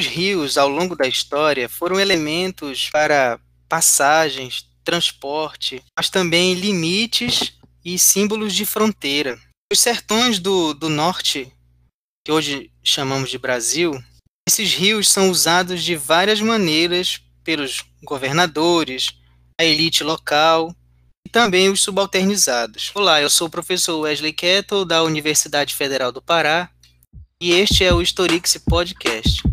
Os rios, ao longo da história, foram elementos para passagens, transporte, mas também limites e símbolos de fronteira. Os sertões do, do norte, que hoje chamamos de Brasil, esses rios são usados de várias maneiras pelos governadores, a elite local e também os subalternizados. Olá, eu sou o professor Wesley Kettle, da Universidade Federal do Pará, e este é o Historix Podcast.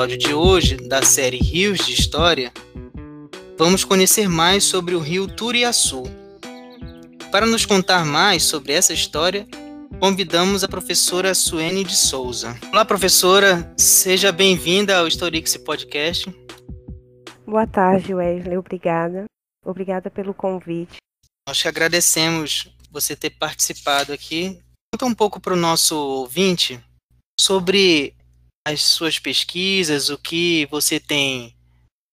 Episódio de hoje da série Rios de História, vamos conhecer mais sobre o rio Turiaçu. Para nos contar mais sobre essa história, convidamos a professora Suene de Souza. Olá, professora, seja bem-vinda ao Historix Podcast. Boa tarde, Wesley, obrigada. Obrigada pelo convite. Nós que agradecemos você ter participado aqui. Conta um pouco para o nosso ouvinte sobre as suas pesquisas, o que você tem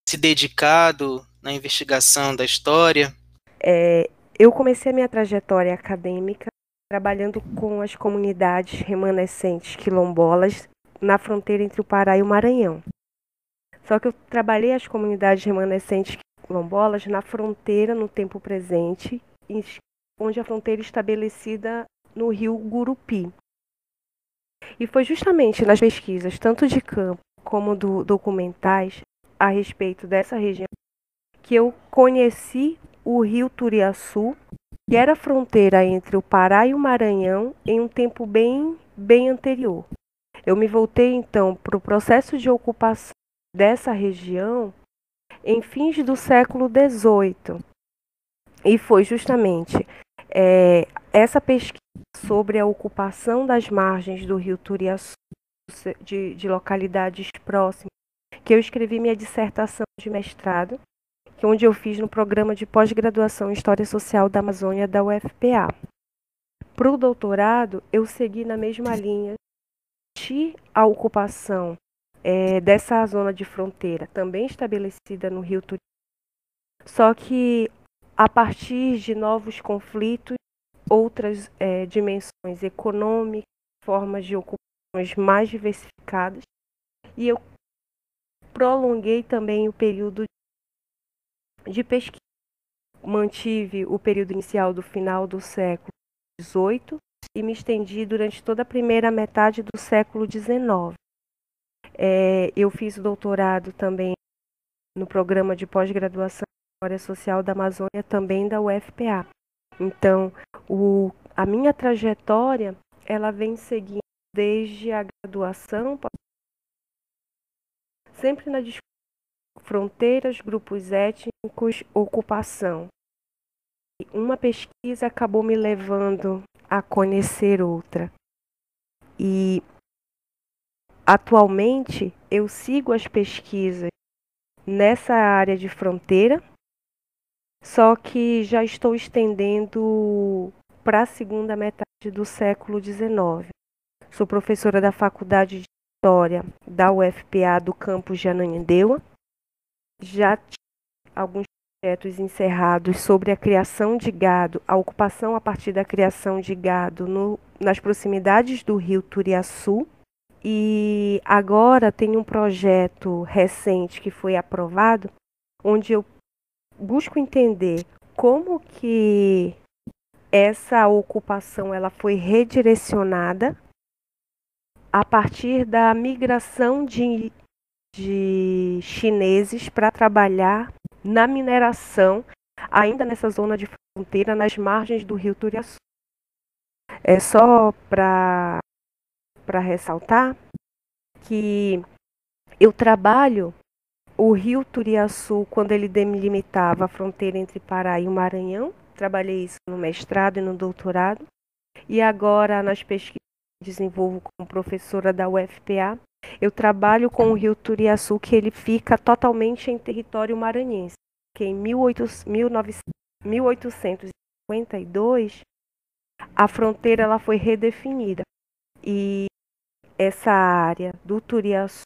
se dedicado na investigação da história? É, eu comecei a minha trajetória acadêmica trabalhando com as comunidades remanescentes quilombolas na fronteira entre o Pará e o Maranhão. Só que eu trabalhei as comunidades remanescentes quilombolas na fronteira no tempo presente, onde a fronteira é estabelecida no rio Gurupi, e foi justamente nas pesquisas, tanto de campo como do documentais, a respeito dessa região, que eu conheci o rio Turiaçu, que era fronteira entre o Pará e o Maranhão em um tempo bem, bem anterior. Eu me voltei então para o processo de ocupação dessa região em fins do século XVIII. E foi justamente é, essa pesquisa sobre a ocupação das margens do rio Turiaçu, de, de localidades próximas, que eu escrevi minha dissertação de mestrado, que é onde eu fiz no programa de pós-graduação em História Social da Amazônia da UFPA. Para o doutorado, eu segui na mesma linha de a ocupação é, dessa zona de fronteira, também estabelecida no rio Turiaçu, só que a partir de novos conflitos outras é, dimensões econômicas, formas de ocupações mais diversificadas. E eu prolonguei também o período de pesquisa. Mantive o período inicial do final do século XVIII e me estendi durante toda a primeira metade do século XIX. É, eu fiz doutorado também no programa de pós-graduação História Social da Amazônia, também da UFPA. Então, o, a minha trajetória, ela vem seguindo desde a graduação, sempre na discussão fronteiras, grupos étnicos, ocupação. Uma pesquisa acabou me levando a conhecer outra. E atualmente eu sigo as pesquisas nessa área de fronteira, só que já estou estendendo para a segunda metade do século XIX. Sou professora da Faculdade de História da UFPA do campus de Ananindeua. Já tive alguns projetos encerrados sobre a criação de gado, a ocupação a partir da criação de gado no, nas proximidades do rio Turiaçu. E agora tem um projeto recente que foi aprovado, onde eu busco entender como que essa ocupação ela foi redirecionada a partir da migração de, de chineses para trabalhar na mineração, ainda nessa zona de fronteira, nas margens do rio Turiaçu. É só para ressaltar que eu trabalho o rio Turiaçu, quando ele delimitava a fronteira entre Pará e o Maranhão. Trabalhei isso no mestrado e no doutorado. E agora, nas pesquisas que desenvolvo como professora da UFPA, eu trabalho com o rio Turiaçu, que ele fica totalmente em território maranhense. Que em 1852, a fronteira ela foi redefinida. E essa área do Turiaçu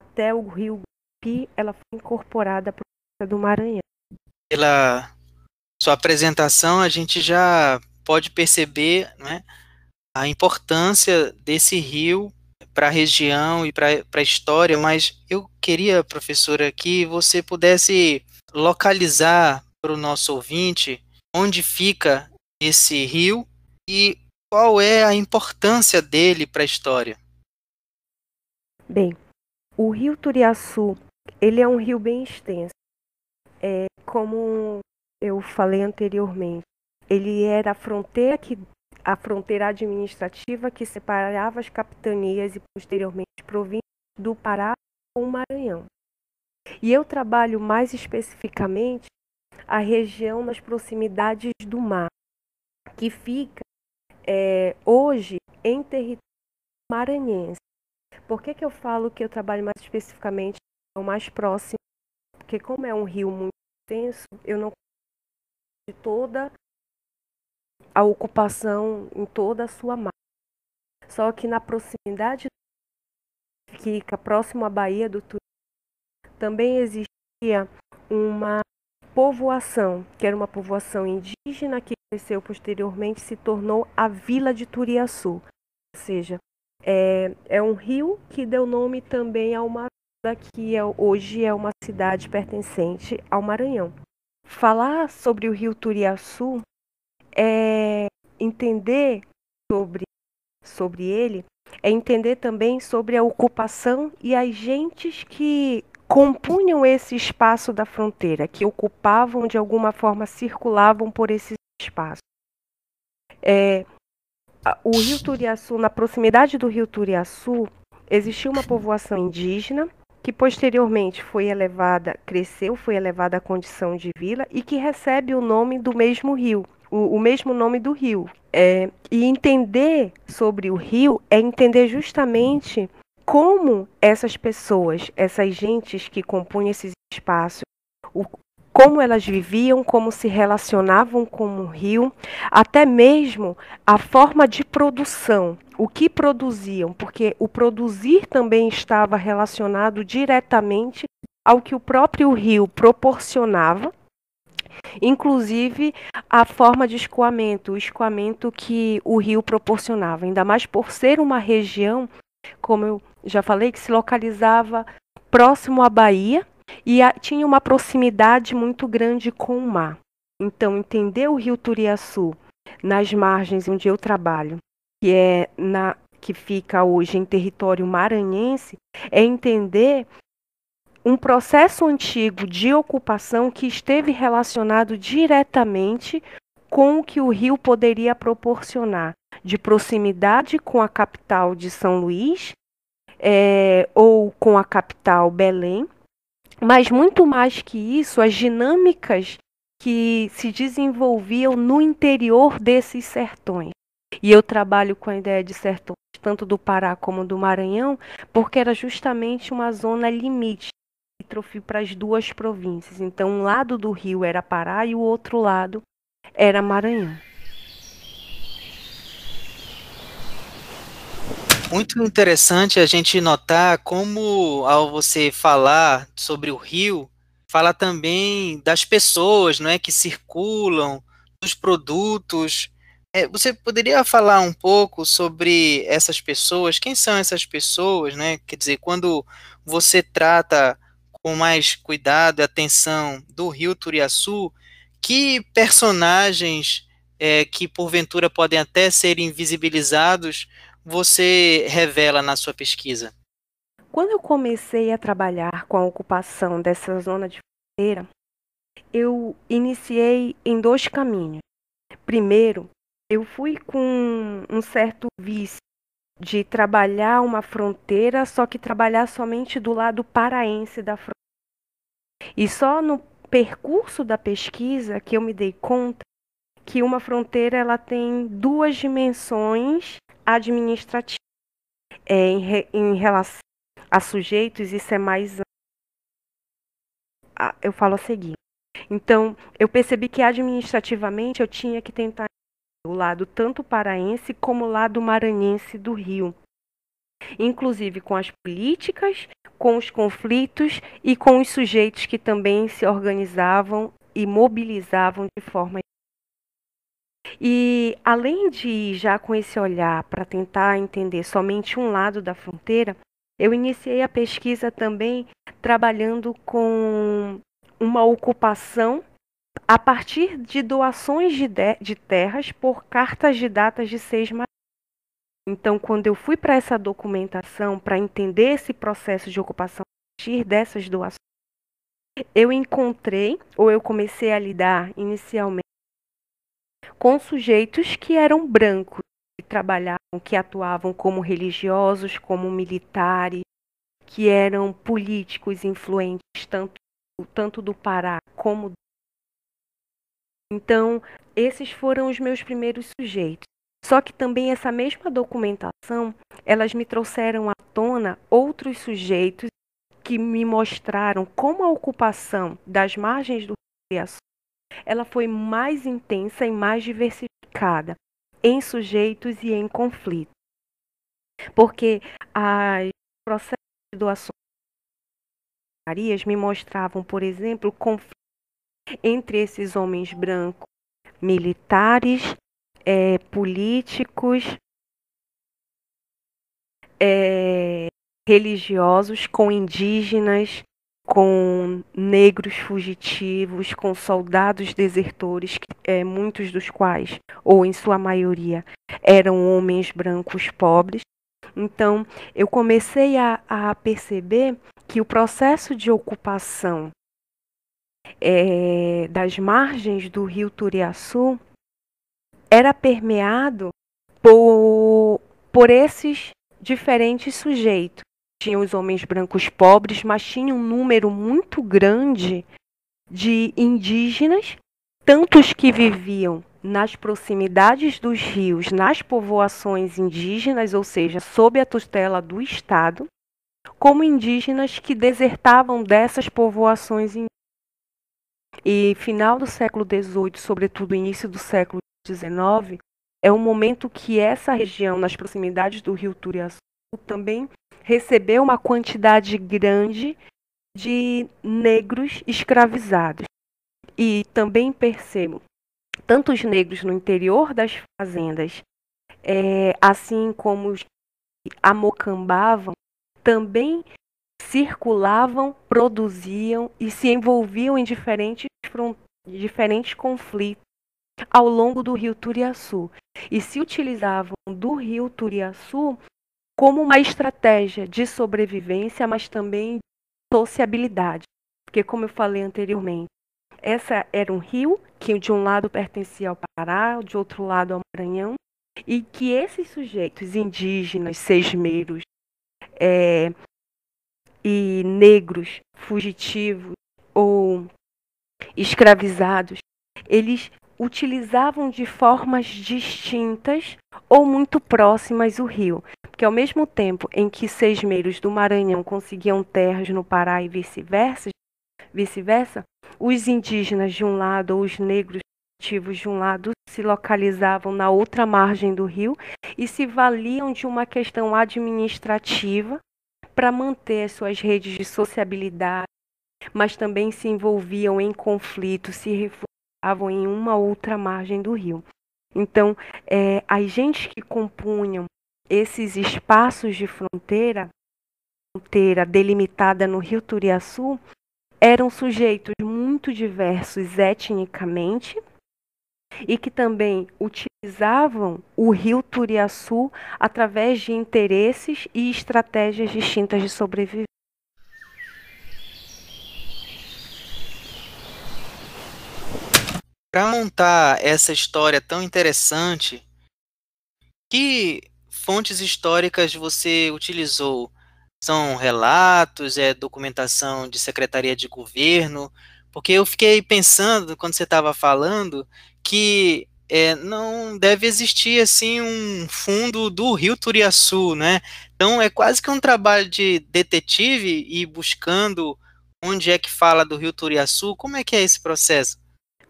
até o rio Tupi ela foi incorporada para o do Maranhão. Pela sua apresentação, a gente já pode perceber né, a importância desse rio para a região e para a história, mas eu queria, professora, que você pudesse localizar para o nosso ouvinte onde fica esse rio e qual é a importância dele para a história. Bem, o rio Turiaçu, ele é um rio bem extenso. É, como eu falei anteriormente, ele era a fronteira que a fronteira administrativa que separava as capitanias e posteriormente províncias do Pará com o Maranhão. E eu trabalho mais especificamente a região nas proximidades do mar, que fica é, hoje em território maranhense. Por que, que eu falo que eu trabalho mais especificamente mais próximo? Porque como é um rio muito extenso, eu não de toda a ocupação em toda a sua margem. Só que na proximidade que fica próximo à Baía do Tuiuti, também existia uma povoação, que era uma povoação indígena que cresceu posteriormente se tornou a Vila de Turiaçu. Ou seja, é, é um rio que deu nome também a uma que é, hoje é uma cidade pertencente ao Maranhão. Falar sobre o rio Turiaçu é entender sobre, sobre ele, é entender também sobre a ocupação e as gentes que compunham esse espaço da fronteira, que ocupavam, de alguma forma, circulavam por esse espaço. É, o Rio Turiaçu, na proximidade do Rio Turiaçu, existia uma povoação indígena que posteriormente foi elevada, cresceu, foi elevada à condição de vila e que recebe o nome do mesmo rio, o, o mesmo nome do rio. É, e entender sobre o rio é entender justamente como essas pessoas, essas gentes que compunham esses espaços, o, como elas viviam, como se relacionavam com o rio, até mesmo a forma de produção, o que produziam, porque o produzir também estava relacionado diretamente ao que o próprio rio proporcionava inclusive a forma de escoamento, o escoamento que o rio proporcionava, ainda mais por ser uma região, como eu já falei, que se localizava próximo à Bahia e a, tinha uma proximidade muito grande com o mar. Então, entender o rio Turiaçu nas margens onde eu trabalho, que é na que fica hoje em território maranhense, é entender um processo antigo de ocupação que esteve relacionado diretamente com o que o rio poderia proporcionar de proximidade com a capital de São Luís é, ou com a capital Belém, mas muito mais que isso, as dinâmicas que se desenvolviam no interior desses sertões. E eu trabalho com a ideia de sertões tanto do Pará como do Maranhão, porque era justamente uma zona limite limítrofe para as duas províncias. Então, um lado do rio era Pará e o outro lado era Maranhão. Muito interessante a gente notar como, ao você falar sobre o rio, fala também das pessoas não é, que circulam, dos produtos. É, você poderia falar um pouco sobre essas pessoas? Quem são essas pessoas? Né? Quer dizer, quando você trata com mais cuidado e atenção do Rio Turiaçu, que personagens é, que porventura podem até ser invisibilizados você revela na sua pesquisa? Quando eu comecei a trabalhar com a ocupação dessa zona de fronteira, eu iniciei em dois caminhos. Primeiro, eu fui com um certo vício de trabalhar uma fronteira, só que trabalhar somente do lado paraense da fronteira. E só no percurso da pesquisa que eu me dei conta que uma fronteira ela tem duas dimensões administrativas. É, em, re, em relação a sujeitos, isso é mais. Eu falo a seguir. Então, eu percebi que administrativamente eu tinha que tentar o lado tanto paraense como o lado maranhense do Rio. inclusive com as políticas, com os conflitos e com os sujeitos que também se organizavam e mobilizavam de forma e além de já com esse olhar para tentar entender somente um lado da fronteira, eu iniciei a pesquisa também trabalhando com uma ocupação a partir de doações de, de, de terras por cartas de datas de seis então, quando eu fui para essa documentação, para entender esse processo de ocupação a partir dessas doações, eu encontrei, ou eu comecei a lidar inicialmente, com sujeitos que eram brancos, que trabalhavam, que atuavam como religiosos, como militares, que eram políticos influentes, tanto, tanto do Pará como do. Então, esses foram os meus primeiros sujeitos. Só que também essa mesma documentação, elas me trouxeram à tona outros sujeitos que me mostraram como a ocupação das margens do Rio ela foi mais intensa e mais diversificada em sujeitos e em conflitos. Porque os processos de doações me mostravam, por exemplo, conflitos entre esses homens brancos militares é, políticos, é, religiosos, com indígenas, com negros fugitivos, com soldados desertores, é, muitos dos quais, ou em sua maioria, eram homens brancos pobres. Então, eu comecei a, a perceber que o processo de ocupação é, das margens do rio Turiaçu era permeado por, por esses diferentes sujeitos. Tinha os homens brancos pobres, mas tinha um número muito grande de indígenas, tantos que viviam nas proximidades dos rios, nas povoações indígenas, ou seja, sob a tutela do Estado, como indígenas que desertavam dessas povoações indígenas. E final do século XVIII, sobretudo início do século 19 é o momento que essa região, nas proximidades do rio Turiaçu, também recebeu uma quantidade grande de negros escravizados. E também percebo tanto os negros no interior das fazendas, é, assim como os que amocambavam, também circulavam, produziam e se envolviam em diferentes, diferentes conflitos ao longo do rio Turiaçu e se utilizavam do rio Turiaçu como uma estratégia de sobrevivência, mas também de sociabilidade. Porque, como eu falei anteriormente, essa era um rio que de um lado pertencia ao Pará, de outro lado ao Maranhão, e que esses sujeitos indígenas, sesmeiros é, e negros, fugitivos ou escravizados, eles utilizavam de formas distintas ou muito próximas o rio, porque ao mesmo tempo em que sesmeiros do Maranhão conseguiam terras no Pará e vice-versa, vice-versa, os indígenas de um lado ou os negros nativos de um lado se localizavam na outra margem do rio e se valiam de uma questão administrativa para manter suas redes de sociabilidade, mas também se envolviam em conflitos, se estavam em uma outra margem do rio. Então, é, as gentes que compunham esses espaços de fronteira, fronteira delimitada no rio Turiaçu, eram sujeitos muito diversos etnicamente e que também utilizavam o rio Turiaçu através de interesses e estratégias distintas de sobrevivência. Para montar essa história tão interessante, que fontes históricas você utilizou? São relatos, é documentação de secretaria de governo? Porque eu fiquei pensando, quando você estava falando, que é, não deve existir assim um fundo do Rio Turiaçu, né? Então é quase que um trabalho de detetive e buscando onde é que fala do Rio Turiaçu. Como é que é esse processo?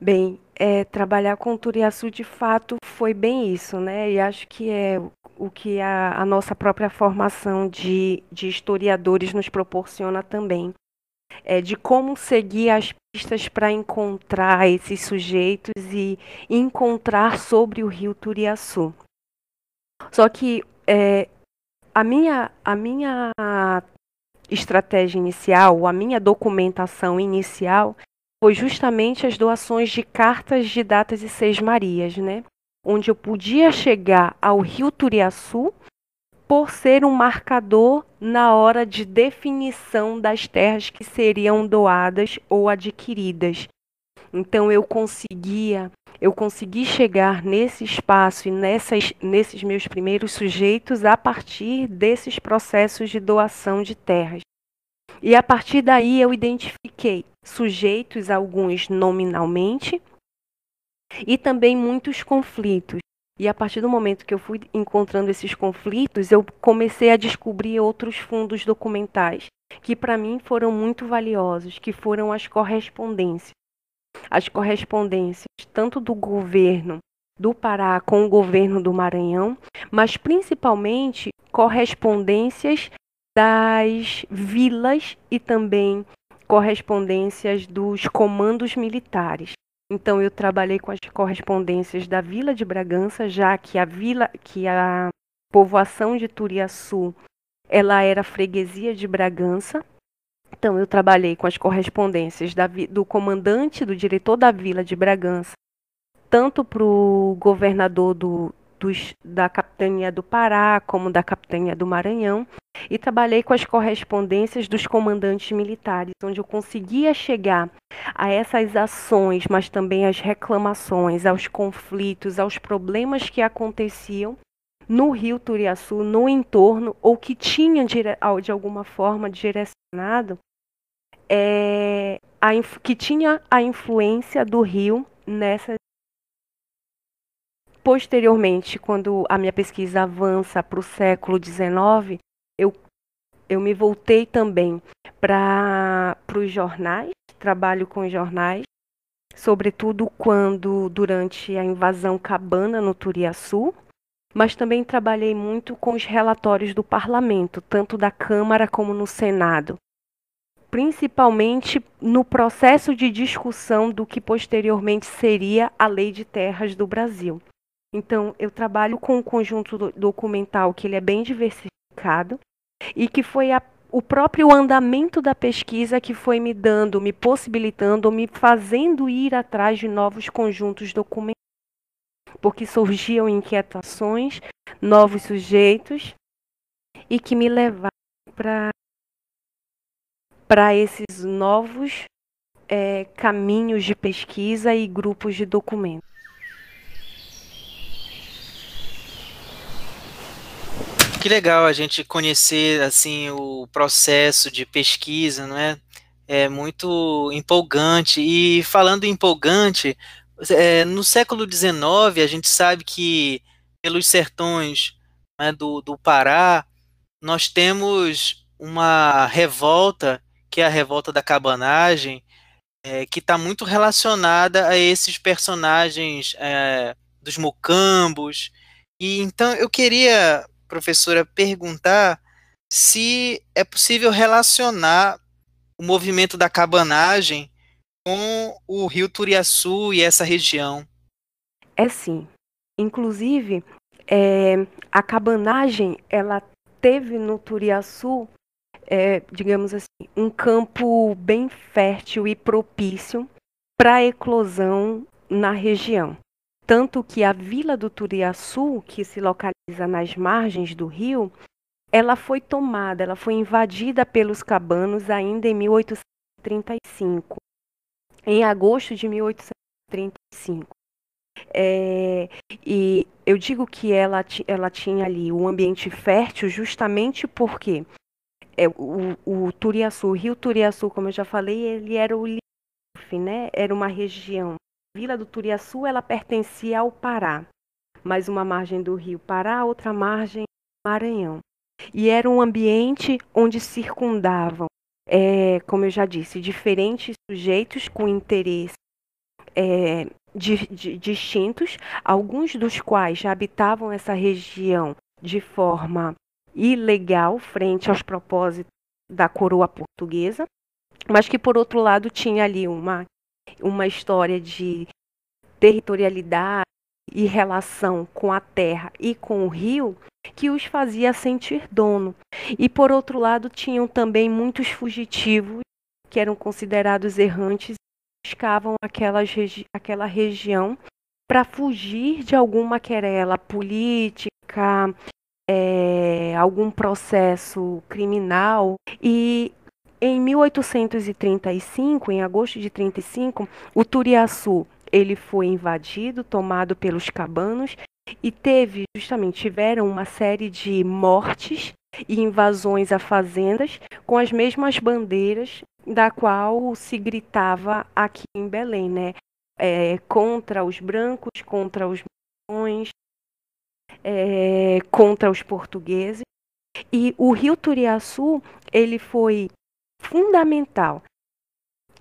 Bem, é, trabalhar com Turiaçu de fato foi bem isso, né? E acho que é o que a, a nossa própria formação de, de historiadores nos proporciona também. É, de como seguir as pistas para encontrar esses sujeitos e encontrar sobre o rio Turiaçu. Só que é, a, minha, a minha estratégia inicial, a minha documentação inicial, foi justamente as doações de cartas de datas e seis Marias, né? Onde eu podia chegar ao Rio Turiaçu por ser um marcador na hora de definição das terras que seriam doadas ou adquiridas. Então eu conseguia, eu consegui chegar nesse espaço e nessas, nesses meus primeiros sujeitos a partir desses processos de doação de terras. E a partir daí eu identifiquei sujeitos, alguns nominalmente, e também muitos conflitos. E a partir do momento que eu fui encontrando esses conflitos, eu comecei a descobrir outros fundos documentais que para mim foram muito valiosos, que foram as correspondências. As correspondências tanto do governo do Pará com o governo do Maranhão, mas principalmente correspondências das vilas e também correspondências dos comandos militares. Então eu trabalhei com as correspondências da Vila de Bragança, já que a vila, que a povoação de Turiaçu, ela era freguesia de Bragança. Então eu trabalhei com as correspondências da, do comandante, do diretor da Vila de Bragança, tanto para o governador do, dos, da capitania do Pará como da capitania do Maranhão, e trabalhei com as correspondências dos comandantes militares, onde eu conseguia chegar a essas ações, mas também às reclamações, aos conflitos, aos problemas que aconteciam no Rio Turiaçu, no entorno, ou que tinham de alguma forma direcionado, é, a, que tinha a influência do rio nessas posteriormente, quando a minha pesquisa avança para o século XIX, eu, eu me voltei também para os jornais, trabalho com jornais, sobretudo quando durante a invasão cabana no Turiaçu, mas também trabalhei muito com os relatórios do parlamento, tanto da Câmara como no Senado, principalmente no processo de discussão do que posteriormente seria a Lei de Terras do Brasil. Então, eu trabalho com um conjunto documental que ele é bem diversificado e que foi a, o próprio andamento da pesquisa que foi me dando, me possibilitando, me fazendo ir atrás de novos conjuntos documentais. Porque surgiam inquietações, novos sujeitos e que me levaram para para esses novos é, caminhos de pesquisa e grupos de documentos. Que legal a gente conhecer assim o processo de pesquisa, não é? É muito empolgante. E falando empolgante, é, no século XIX a gente sabe que pelos sertões né, do, do Pará nós temos uma revolta que é a revolta da cabanagem, é, que está muito relacionada a esses personagens é, dos mocambos. E então eu queria professora perguntar se é possível relacionar o movimento da cabanagem com o rio Turiaçu e essa região. É sim. Inclusive, é, a cabanagem ela teve no Turiaçu, é, digamos assim, um campo bem fértil e propício para a eclosão na região. Tanto que a vila do Turiaçu, que se localiza nas margens do rio, ela foi tomada, ela foi invadida pelos cabanos ainda em 1835, em agosto de 1835. É, e eu digo que ela, ela tinha ali um ambiente fértil justamente porque é, o, o Turiaçu, o rio Turiaçu, como eu já falei, ele era o né? Era uma região Vila do Turiaçu ela pertencia ao Pará, mas uma margem do rio Pará, outra margem Maranhão. E era um ambiente onde circundavam, é, como eu já disse, diferentes sujeitos com interesse é, de, de, distintos, alguns dos quais já habitavam essa região de forma ilegal frente aos propósitos da coroa portuguesa, mas que por outro lado tinha ali uma, uma história de territorialidade e relação com a terra e com o rio que os fazia sentir dono. E por outro lado tinham também muitos fugitivos que eram considerados errantes e buscavam regi aquela região para fugir de alguma querela política, é, algum processo criminal. E em 1835, em agosto de 35, o Turiaçu ele foi invadido, tomado pelos cabanos e teve justamente tiveram uma série de mortes e invasões a fazendas com as mesmas bandeiras da qual se gritava aqui em Belém, né? É, contra os brancos, contra os marrons, é, contra os portugueses. E o rio Turiaçu ele foi fundamental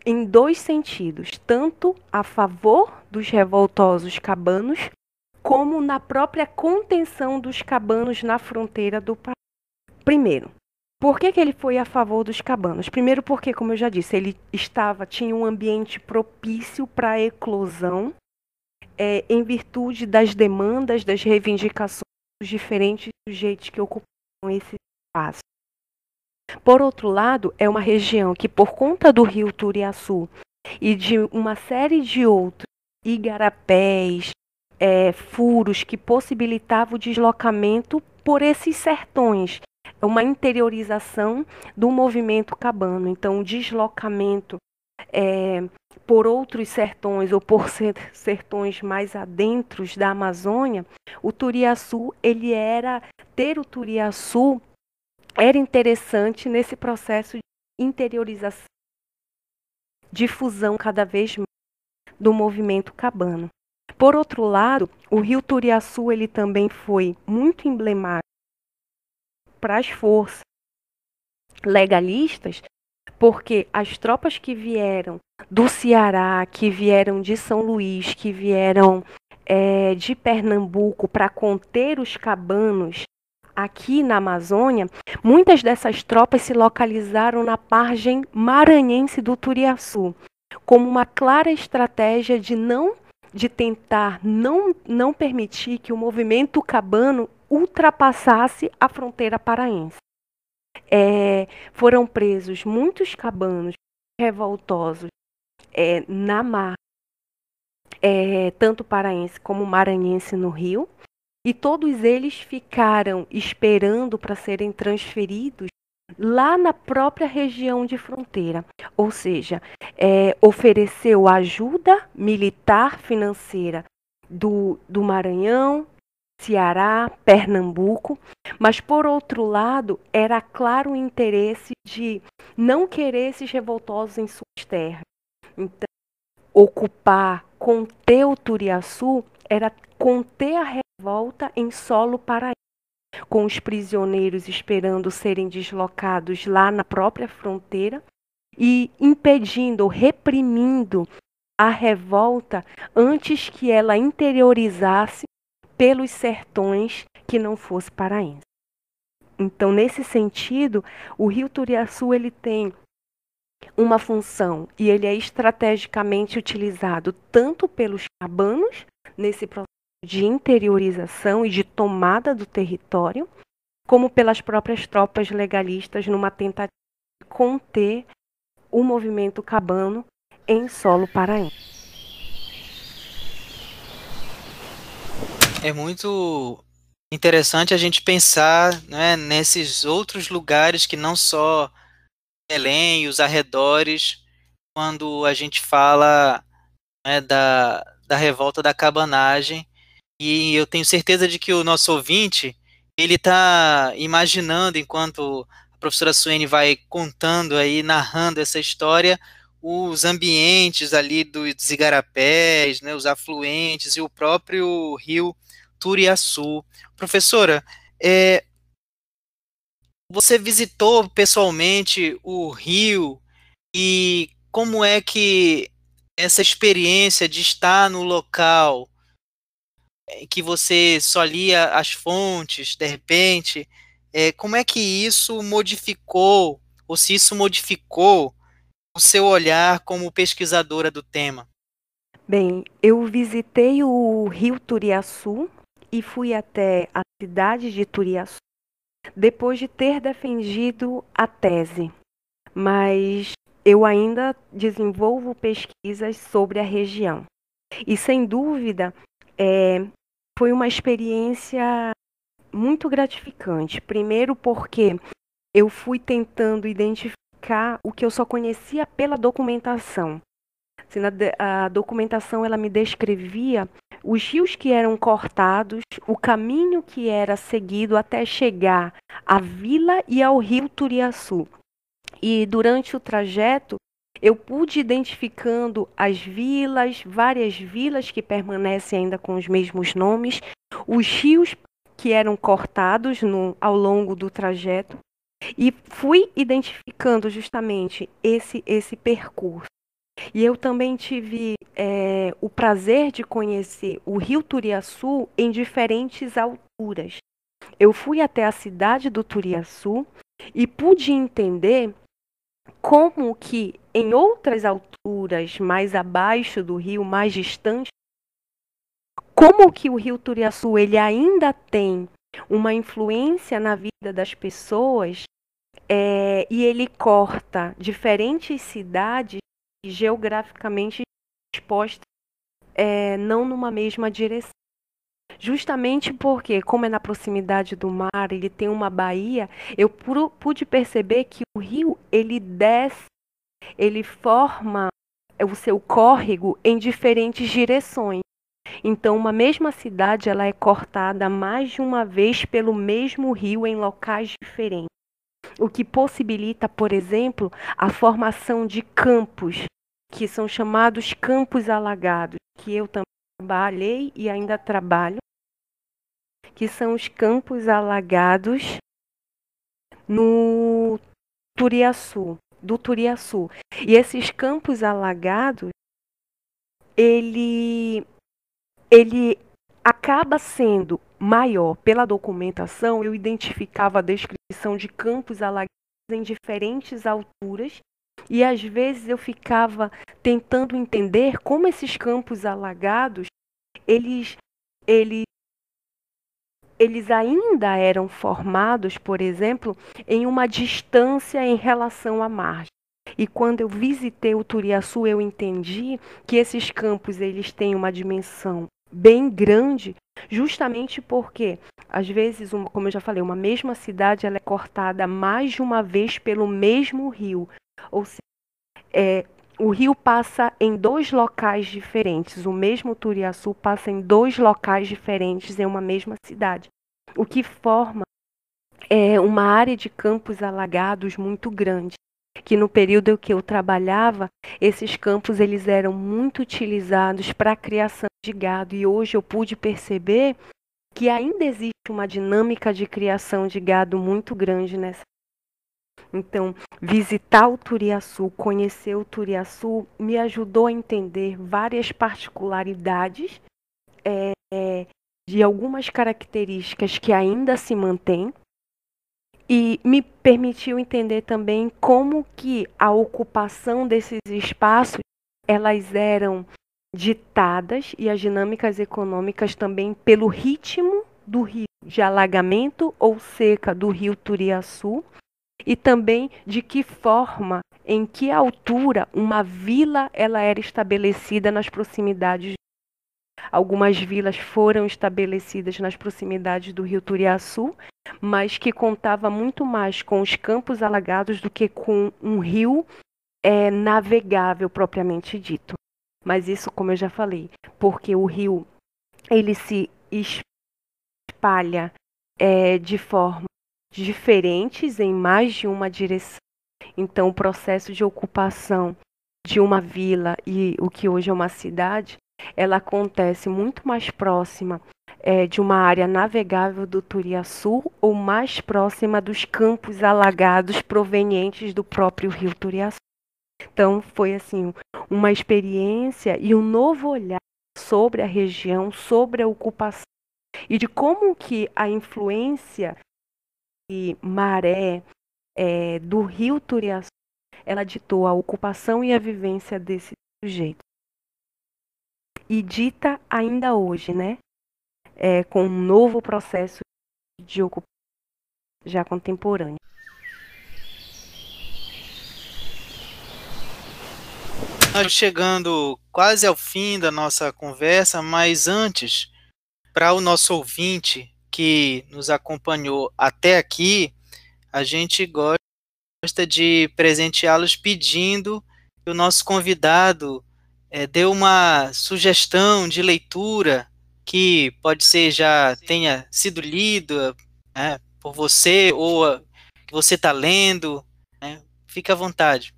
em dois sentidos, tanto a favor dos revoltosos cabanos, como na própria contenção dos cabanos na fronteira do país. Primeiro, por que, que ele foi a favor dos cabanos? Primeiro porque, como eu já disse, ele estava tinha um ambiente propício para a eclosão, é, em virtude das demandas, das reivindicações dos diferentes sujeitos que ocupam esse espaço. Por outro lado, é uma região que, por conta do rio Turiaçu e de uma série de outros igarapés, é, furos que possibilitavam o deslocamento por esses sertões, uma interiorização do movimento cabano. Então, o deslocamento é, por outros sertões ou por sertões mais adentros da Amazônia, o Turiaçu, ele era ter o Turiaçu era interessante nesse processo de interiorização, difusão cada vez mais do movimento cabano. Por outro lado, o rio Turiaçu ele também foi muito emblemático para as forças legalistas, porque as tropas que vieram do Ceará, que vieram de São Luís, que vieram é, de Pernambuco para conter os cabanos aqui na Amazônia, muitas dessas tropas se localizaram na margem maranhense do Turiaçu, como uma clara estratégia de não de tentar não, não permitir que o movimento cabano ultrapassasse a fronteira paraense. É, foram presos muitos cabanos revoltosos é, na mar, é, tanto paraense como maranhense no Rio, e todos eles ficaram esperando para serem transferidos lá na própria região de fronteira, ou seja, é, ofereceu ajuda militar financeira do, do Maranhão, Ceará, Pernambuco, mas por outro lado era claro o interesse de não querer esses revoltosos em suas terras. Então, ocupar, conter o Turiaçu era conter a revolta em solo paraense, com os prisioneiros esperando serem deslocados lá na própria fronteira e impedindo reprimindo a revolta antes que ela interiorizasse pelos sertões que não fosse paraense. Então, nesse sentido, o Rio Turiaçu ele tem uma função e ele é estrategicamente utilizado tanto pelos cabanos nesse processo de interiorização e de tomada do território, como pelas próprias tropas legalistas numa tentativa de conter o movimento cabano em solo paraense. É muito interessante a gente pensar né, nesses outros lugares que não só Belém e os arredores, quando a gente fala né, da, da revolta da cabanagem e eu tenho certeza de que o nosso ouvinte, ele está imaginando, enquanto a professora Suene vai contando aí, narrando essa história, os ambientes ali dos igarapés, né, os afluentes e o próprio rio Turiaçu. Professora, é, você visitou pessoalmente o rio e como é que essa experiência de estar no local que você só lia as fontes, de repente, é, como é que isso modificou, ou se isso modificou o seu olhar como pesquisadora do tema? Bem, eu visitei o Rio Turiaçu e fui até a cidade de Turiaçu depois de ter defendido a tese, mas eu ainda desenvolvo pesquisas sobre a região. E sem dúvida, é, foi uma experiência muito gratificante. Primeiro, porque eu fui tentando identificar o que eu só conhecia pela documentação. Assim, a documentação ela me descrevia os rios que eram cortados, o caminho que era seguido até chegar à vila e ao rio Turiaçu. E durante o trajeto, eu pude identificando as vilas, várias vilas que permanecem ainda com os mesmos nomes, os rios que eram cortados no, ao longo do trajeto, e fui identificando justamente esse, esse percurso. E eu também tive é, o prazer de conhecer o Rio Turiaçu em diferentes alturas. Eu fui até a cidade do Turiaçu e pude entender como que em outras alturas mais abaixo do rio, mais distante, como que o rio Turiaçu ele ainda tem uma influência na vida das pessoas é, e ele corta diferentes cidades geograficamente expostas é, não numa mesma direção. Justamente porque, como é na proximidade do mar, ele tem uma baía, eu pude perceber que o rio ele desce, ele forma o seu córrego em diferentes direções. Então, uma mesma cidade ela é cortada mais de uma vez pelo mesmo rio em locais diferentes, o que possibilita, por exemplo, a formação de campos, que são chamados campos alagados, que eu também trabalhei e ainda trabalho, que são os campos alagados no Turiaçu, do Turiaçu. E esses campos alagados, ele ele acaba sendo maior pela documentação, eu identificava a descrição de campos alagados em diferentes alturas e às vezes eu ficava tentando entender como esses campos alagados eles eles eles ainda eram formados, por exemplo, em uma distância em relação à margem. E quando eu visitei o Turiaçu, eu entendi que esses campos eles têm uma dimensão bem grande, justamente porque, às vezes, uma, como eu já falei, uma mesma cidade ela é cortada mais de uma vez pelo mesmo rio. Ou seja, é, o rio passa em dois locais diferentes, o mesmo Turiaçu passa em dois locais diferentes em uma mesma cidade, o que forma é, uma área de campos alagados muito grande que no período em que eu trabalhava, esses campos eles eram muito utilizados para a criação de gado e hoje eu pude perceber que ainda existe uma dinâmica de criação de gado muito grande nessa. Então, visitar o Turiaçu, conhecer o Turiaçu, me ajudou a entender várias particularidades é, de algumas características que ainda se mantêm e me permitiu entender também como que a ocupação desses espaços elas eram ditadas e as dinâmicas econômicas também pelo ritmo do rio de alagamento ou seca do rio Turiaçu e também de que forma, em que altura uma vila ela era estabelecida nas proximidades Algumas vilas foram estabelecidas nas proximidades do rio Turiaçu, mas que contava muito mais com os campos alagados do que com um rio é, navegável propriamente dito. Mas isso, como eu já falei, porque o rio ele se espalha é, de formas diferentes em mais de uma direção. Então, o processo de ocupação de uma vila e o que hoje é uma cidade ela acontece muito mais próxima é, de uma área navegável do Turiaçu ou mais próxima dos campos alagados provenientes do próprio rio Turiaçu. Então foi assim uma experiência e um novo olhar sobre a região, sobre a ocupação e de como que a influência de maré é, do rio Turiaçu ela ditou a ocupação e a vivência desse sujeito. E dita ainda hoje, né? É, com um novo processo de ocupação já contemporâneo. Nós chegando quase ao fim da nossa conversa, mas antes, para o nosso ouvinte que nos acompanhou até aqui, a gente gosta de presenteá-los pedindo que o nosso convidado é, dê uma sugestão de leitura que pode ser já tenha sido lida né, por você ou que você está lendo. Né? Fique à vontade.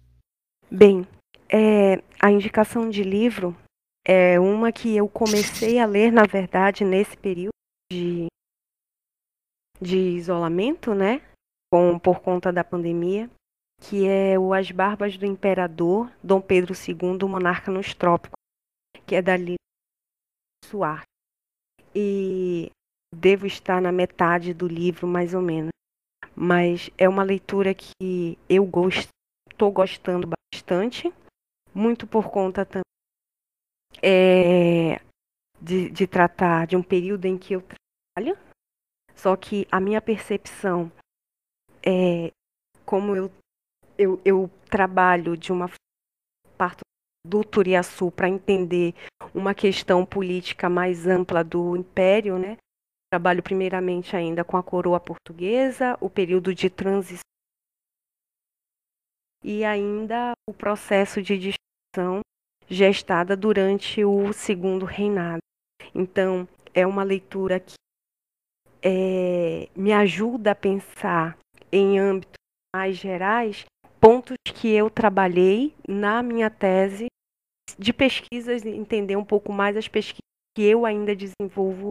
Bem, é, a indicação de livro é uma que eu comecei a ler, na verdade, nesse período de, de isolamento, né? Com, por conta da pandemia, que é o As Barbas do Imperador, Dom Pedro II, Monarca nos Trópicos, que é da Lívia Suar. E devo estar na metade do livro, mais ou menos. Mas é uma leitura que eu gosto, estou gostando bastante muito por conta também é, de, de tratar de um período em que eu trabalho, só que a minha percepção é como eu, eu, eu trabalho de uma parte do Turiaçu para entender uma questão política mais ampla do Império, né? Trabalho primeiramente ainda com a coroa portuguesa, o período de transição e ainda o processo de destruição gestada durante o segundo reinado. Então, é uma leitura que é, me ajuda a pensar em âmbitos mais gerais pontos que eu trabalhei na minha tese de pesquisas, entender um pouco mais as pesquisas que eu ainda desenvolvo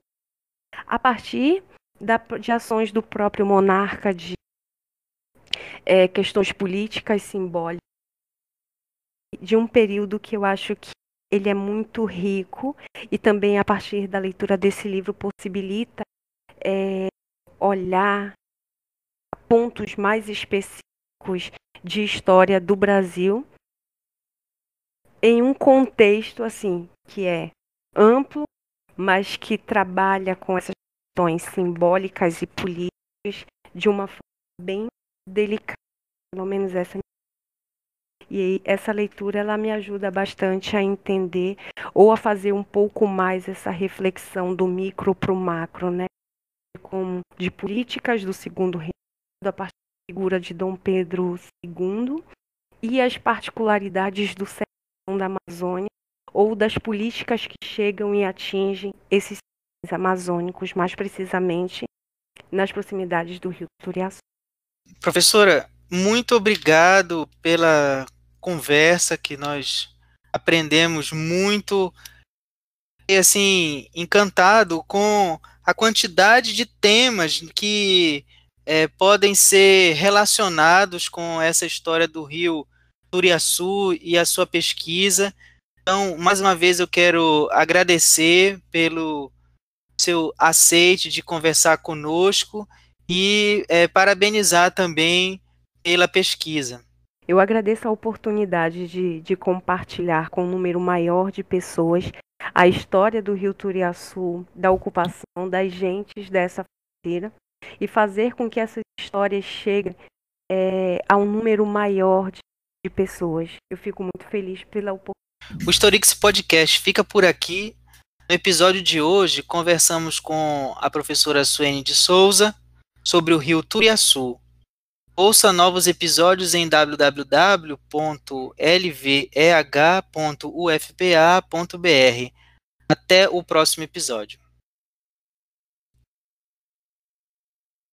a partir da, de ações do próprio monarca, de é, questões políticas simbólicas, de um período que eu acho que ele é muito rico e também a partir da leitura desse livro possibilita é, olhar pontos mais específicos de história do Brasil em um contexto assim que é amplo, mas que trabalha com essas questões simbólicas e políticas de uma forma bem delicada, pelo menos essa e essa leitura ela me ajuda bastante a entender ou a fazer um pouco mais essa reflexão do micro para o macro, né? Como de políticas do segundo reino, a da figura de Dom Pedro II e as particularidades do sertão da Amazônia ou das políticas que chegam e atingem esses amazônicos, mais precisamente nas proximidades do Rio Turiaçu. Professora, muito obrigado pela conversa que nós aprendemos muito e assim encantado com a quantidade de temas que é, podem ser relacionados com essa história do Rio Turiaçu e a sua pesquisa. Então, mais uma vez eu quero agradecer pelo seu aceite de conversar conosco e é, parabenizar também pela pesquisa. Eu agradeço a oportunidade de, de compartilhar com um número maior de pessoas a história do Rio Turiaçu, da ocupação das gentes dessa fronteira e fazer com que essas histórias cheguem é, a um número maior de, de pessoas. Eu fico muito feliz pela oportunidade. O Historix Podcast fica por aqui. No episódio de hoje, conversamos com a professora Suene de Souza, sobre o rio Turiaçu. Ouça novos episódios em www.lveh.ufpa.br. Até o próximo episódio.